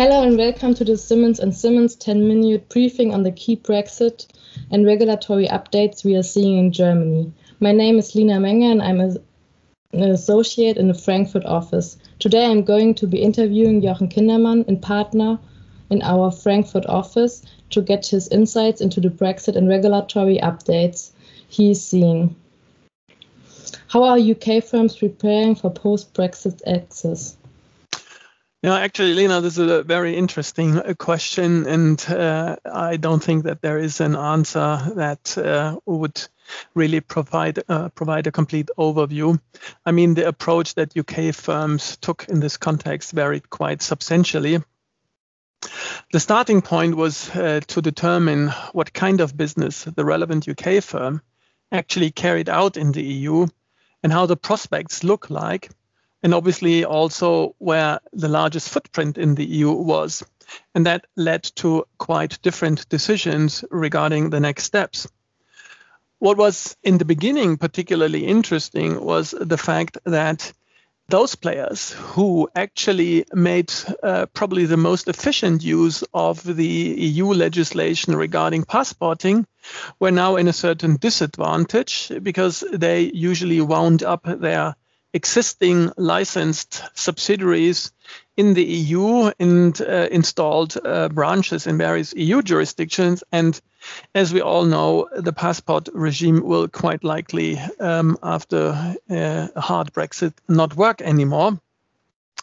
Hello and welcome to the Simmons Simmons 10 minute briefing on the key Brexit and regulatory updates we are seeing in Germany. My name is Lina Menger and I'm a, an associate in the Frankfurt office. Today I'm going to be interviewing Jochen Kindermann, a partner in our Frankfurt office, to get his insights into the Brexit and regulatory updates he's seeing. How are UK firms preparing for post Brexit access? Yeah, actually, Lena, this is a very interesting uh, question, and uh, I don't think that there is an answer that uh, would really provide uh, provide a complete overview. I mean, the approach that UK firms took in this context varied quite substantially. The starting point was uh, to determine what kind of business the relevant UK firm actually carried out in the EU and how the prospects look like and obviously also where the largest footprint in the EU was. And that led to quite different decisions regarding the next steps. What was in the beginning particularly interesting was the fact that those players who actually made uh, probably the most efficient use of the EU legislation regarding passporting were now in a certain disadvantage because they usually wound up their existing licensed subsidiaries in the EU and uh, installed uh, branches in various EU jurisdictions. And as we all know, the passport regime will quite likely, um, after uh, a hard Brexit, not work anymore.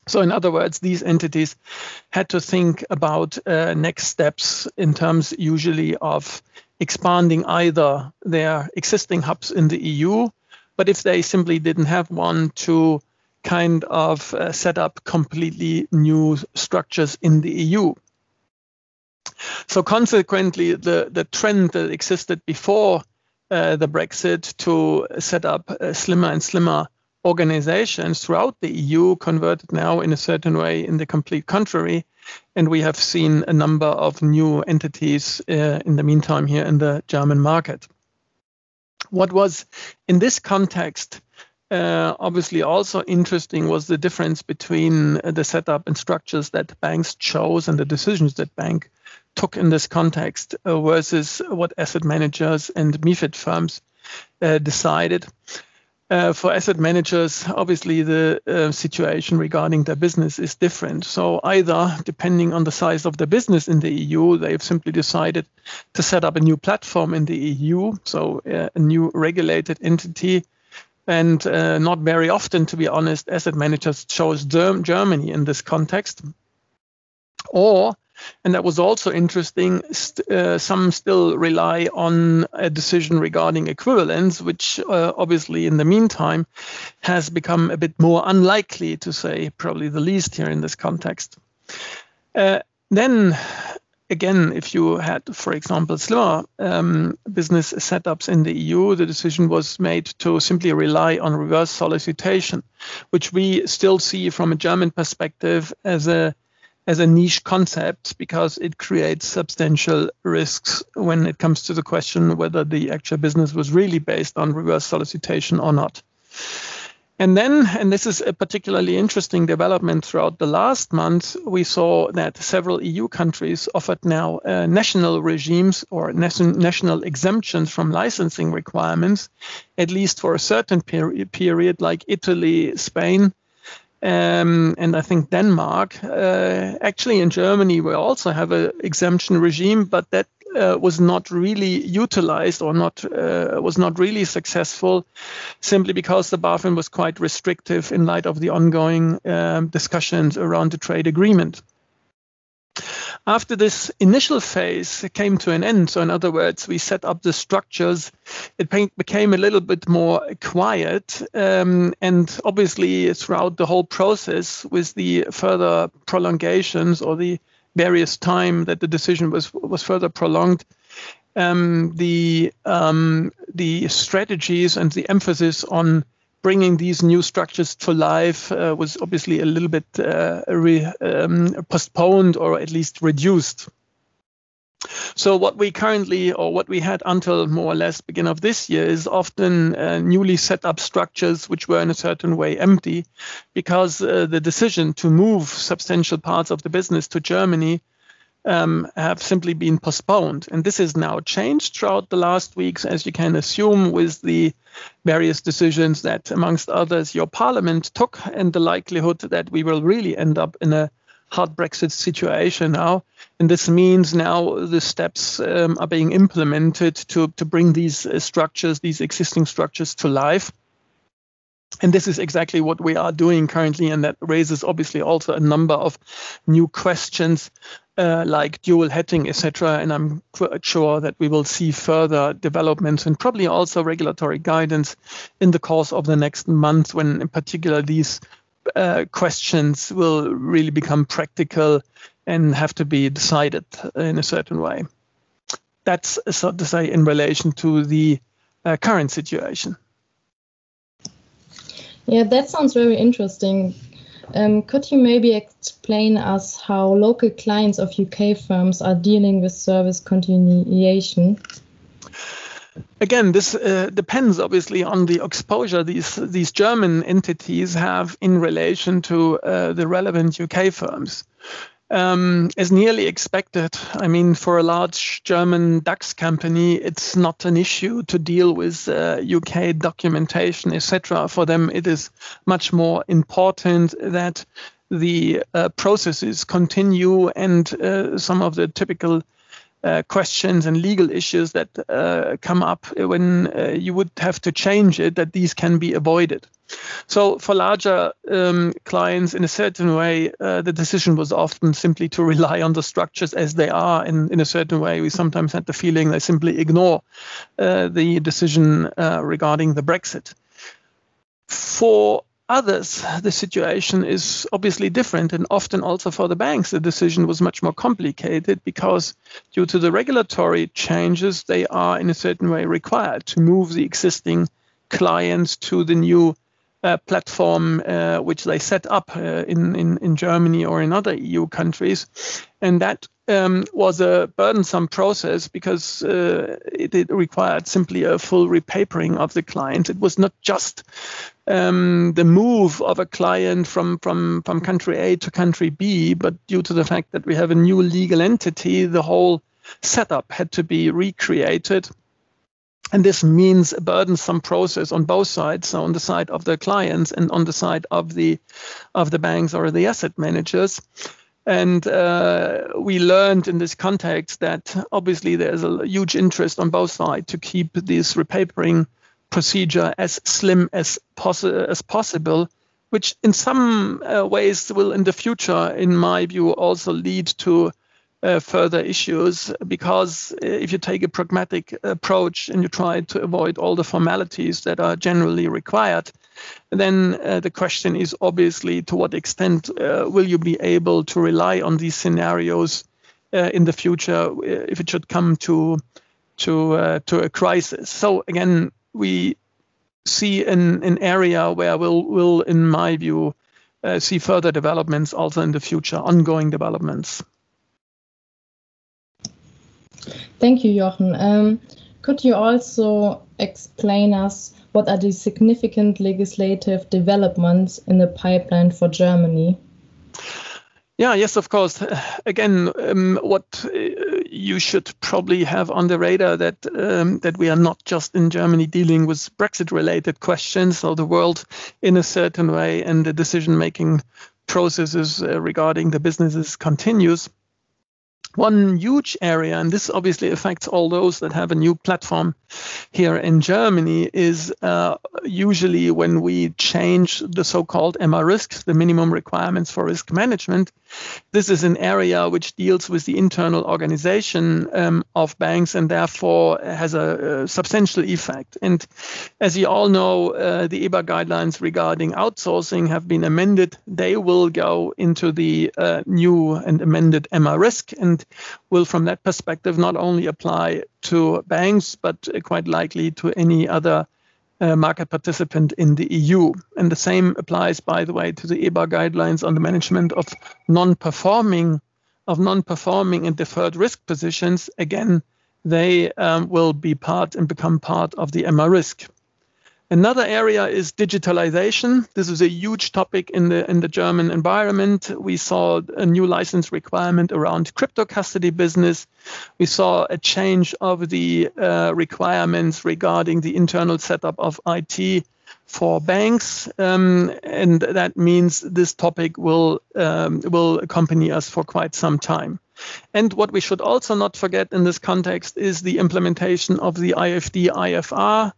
So, in other words, these entities had to think about uh, next steps in terms usually of expanding either their existing hubs in the EU but if they simply didn't have one to kind of uh, set up completely new structures in the EU. So consequently, the, the trend that existed before uh, the Brexit to set up uh, slimmer and slimmer organizations throughout the EU converted now in a certain way in the complete contrary. And we have seen a number of new entities uh, in the meantime here in the German market. What was in this context uh, obviously also interesting was the difference between the setup and structures that banks chose and the decisions that bank took in this context uh, versus what asset managers and MIFID firms uh, decided. Uh, for asset managers, obviously the uh, situation regarding their business is different. So either, depending on the size of the business in the EU, they've simply decided to set up a new platform in the EU, so uh, a new regulated entity. And uh, not very often, to be honest, asset managers chose Germany in this context. Or and that was also interesting. Uh, some still rely on a decision regarding equivalence, which uh, obviously in the meantime has become a bit more unlikely to say, probably the least here in this context. Uh, then again, if you had, for example, slimmer um, business setups in the EU, the decision was made to simply rely on reverse solicitation, which we still see from a German perspective as a as a niche concept because it creates substantial risks when it comes to the question whether the actual business was really based on reverse solicitation or not. And then, and this is a particularly interesting development throughout the last month, we saw that several EU countries offered now uh, national regimes or national exemptions from licensing requirements, at least for a certain peri- period, like Italy, Spain, um, and I think Denmark. Uh, actually, in Germany, we also have an exemption regime, but that uh, was not really utilized or not uh, was not really successful, simply because the BaFin was quite restrictive in light of the ongoing um, discussions around the trade agreement. After this initial phase came to an end, so in other words, we set up the structures, it became a little bit more quiet. Um, and obviously, throughout the whole process, with the further prolongations or the various time that the decision was was further prolonged, um, the um, the strategies and the emphasis on bringing these new structures to life uh, was obviously a little bit uh, re, um, postponed or at least reduced. So what we currently, or what we had until more or less beginning of this year, is often uh, newly set up structures which were in a certain way empty, because uh, the decision to move substantial parts of the business to Germany um, have simply been postponed. And this has now changed throughout the last weeks, as you can assume, with the various decisions that, amongst others, your parliament took, and the likelihood that we will really end up in a hard Brexit situation now. And this means now the steps um, are being implemented to, to bring these uh, structures, these existing structures to life. And this is exactly what we are doing currently, and that raises obviously also a number of new questions uh, like dual hatting, etc. And I'm quite sure that we will see further developments and probably also regulatory guidance in the course of the next month, when in particular these uh, questions will really become practical and have to be decided in a certain way. That's so to say in relation to the uh, current situation. Yeah, that sounds very interesting. Um, could you maybe explain us how local clients of UK firms are dealing with service continuation? Again, this uh, depends obviously on the exposure these these German entities have in relation to uh, the relevant UK firms. Um, as nearly expected, I mean, for a large German DAX company, it's not an issue to deal with uh, UK documentation, etc. For them, it is much more important that the uh, processes continue and uh, some of the typical uh, questions and legal issues that uh, come up when uh, you would have to change it, that these can be avoided. So for larger um, clients, in a certain way, uh, the decision was often simply to rely on the structures as they are. And in a certain way, we sometimes had the feeling they simply ignore uh, the decision uh, regarding the Brexit. For others, the situation is obviously different, and often also for the banks, the decision was much more complicated because, due to the regulatory changes, they are in a certain way required to move the existing clients to the new uh, platform uh, which they set up uh, in, in, in Germany or in other EU countries. And that um, was a burdensome process because uh, it, it, required simply a full repapering of the client. It was not just um, the move of a client from, from, from country A to country B, but due to the fact that we have a new legal entity, the whole setup had to be recreated. And this means a burdensome process on both sides, so on the side of the clients and on the side of the of the banks or the asset managers. And uh, we learned in this context that obviously there's a huge interest on both sides to keep this repapering procedure as slim as, possi- as possible, which in some uh, ways will in the future, in my view, also lead to uh, further issues because uh, if you take a pragmatic approach and you try to avoid all the formalities that are generally required, then uh, the question is obviously to what extent uh, will you be able to rely on these scenarios uh, in the future if it should come to to to a crisis. So again, we see an, an area where we'll will in my view see further developments also in the future, ongoing developments. Thank you, Jochen. Um, could you also explain us what are the significant legislative developments in the pipeline for Germany? Yeah, yes, of course. Again, um, what uh, you should probably have on the radar that um, that we are not just in Germany dealing with Brexit-related questions, or the world in a certain way, and the decision-making processes uh, regarding the businesses continues. One huge area, and this obviously affects all those that have a new platform here in Germany, is uh, usually when we change the so called MaRisks, the minimum requirements for risk management. This is an area which deals with the internal organization um, of banks and therefore has a, a, substantial effect. And as you all know, uh, the EBA guidelines regarding outsourcing have been amended. They will go into the uh, new and amended MaRisk. And will, from that perspective, not only apply to banks, but quite likely to any other uh, market participant in the EU. And the same applies, by the way, to the EBA guidelines on the management of non performing of non-performing and deferred risk positions, again, they um, will be part and become part of the EMMA risk. Another area is digitalization. This is a huge topic in the in the German environment. We saw a new license requirement around crypto custody business. We saw a change of the uh, requirements regarding the internal setup of IT for banks, um, and that means this topic will um, will accompany us for quite some time. And what we should also not forget in this context is the implementation of the IFD IFR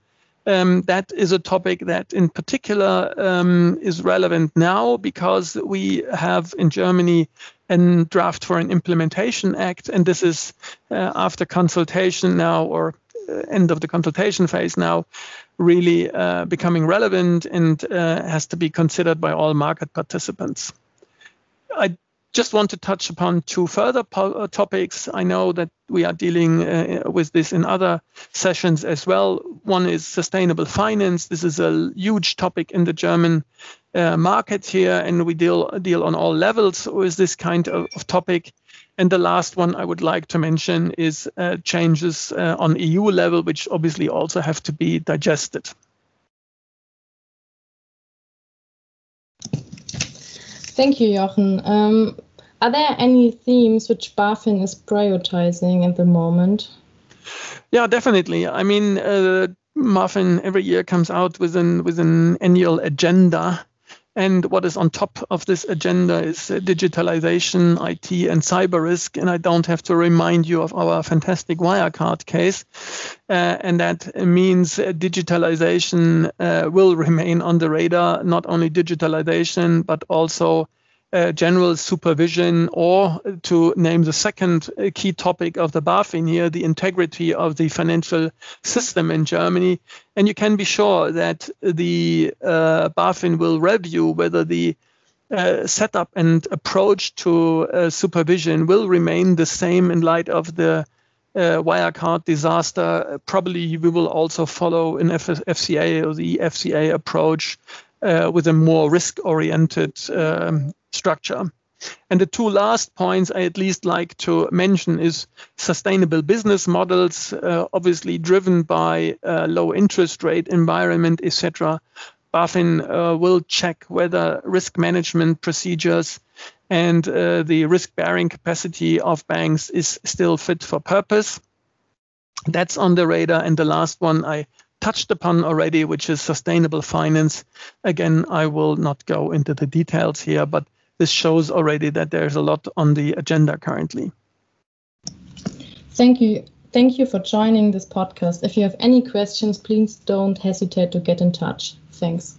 um, that is a topic that, in particular, um, is relevant now because we have in Germany a draft for an implementation act, and this is uh, after consultation now or uh, end of the consultation phase now, really uh, becoming relevant and uh, has to be considered by all market participants. I just want to touch upon two further uh, topics. I know that we are dealing uh, with this in other sessions as well. One is sustainable finance. This is a huge topic in the German uh, market here, and we deal deal on all levels with this kind of, of topic. And the last one I would like to mention is uh, changes uh, on EU level, which obviously also have to be digested. Thank you, Jochen. Um, are there any themes which BaFin is prioritizing at the moment? Yeah, definitely. I mean, uh, BaFin every year comes out with an with an annual agenda, and what is on top of this agenda is uh, digitalization, IT, and cyber risk. And I don't have to remind you of our fantastic Wirecard case, uh, and that means uh, digitalization uh, will remain on the radar. Not only digitalization, but also uh, general supervision, or to name the second uh, key topic of the BaFin here, the integrity of the financial system in Germany. And you can be sure that the uh, BaFin will review whether the uh, setup and approach to uh, supervision will remain the same in light of the uh, Wirecard disaster. Probably we will also follow an F- FCA or the FCA approach uh, with a more risk-oriented um, structure. And the two last points I at least like to mention is sustainable business models, uh, obviously driven by uh, low interest rate environment, etc. BaFin uh, will check whether risk management procedures and uh, the risk bearing capacity of banks is still fit for purpose. That's on the radar. And the last one I touched upon already, which is sustainable finance. Again, I will not go into the details here, but this shows already that there's a lot on the agenda currently. Thank you. Thank you for joining this podcast. If you have any questions, please don't hesitate to get in touch. Thanks.